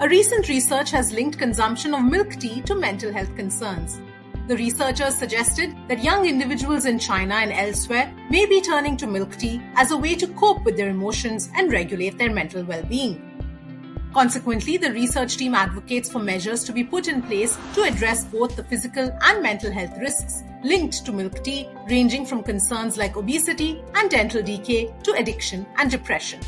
A recent research has linked consumption of milk tea to mental health concerns. The researchers suggested that young individuals in China and elsewhere may be turning to milk tea as a way to cope with their emotions and regulate their mental well being. Consequently, the research team advocates for measures to be put in place to address both the physical and mental health risks linked to milk tea, ranging from concerns like obesity and dental decay to addiction and depression.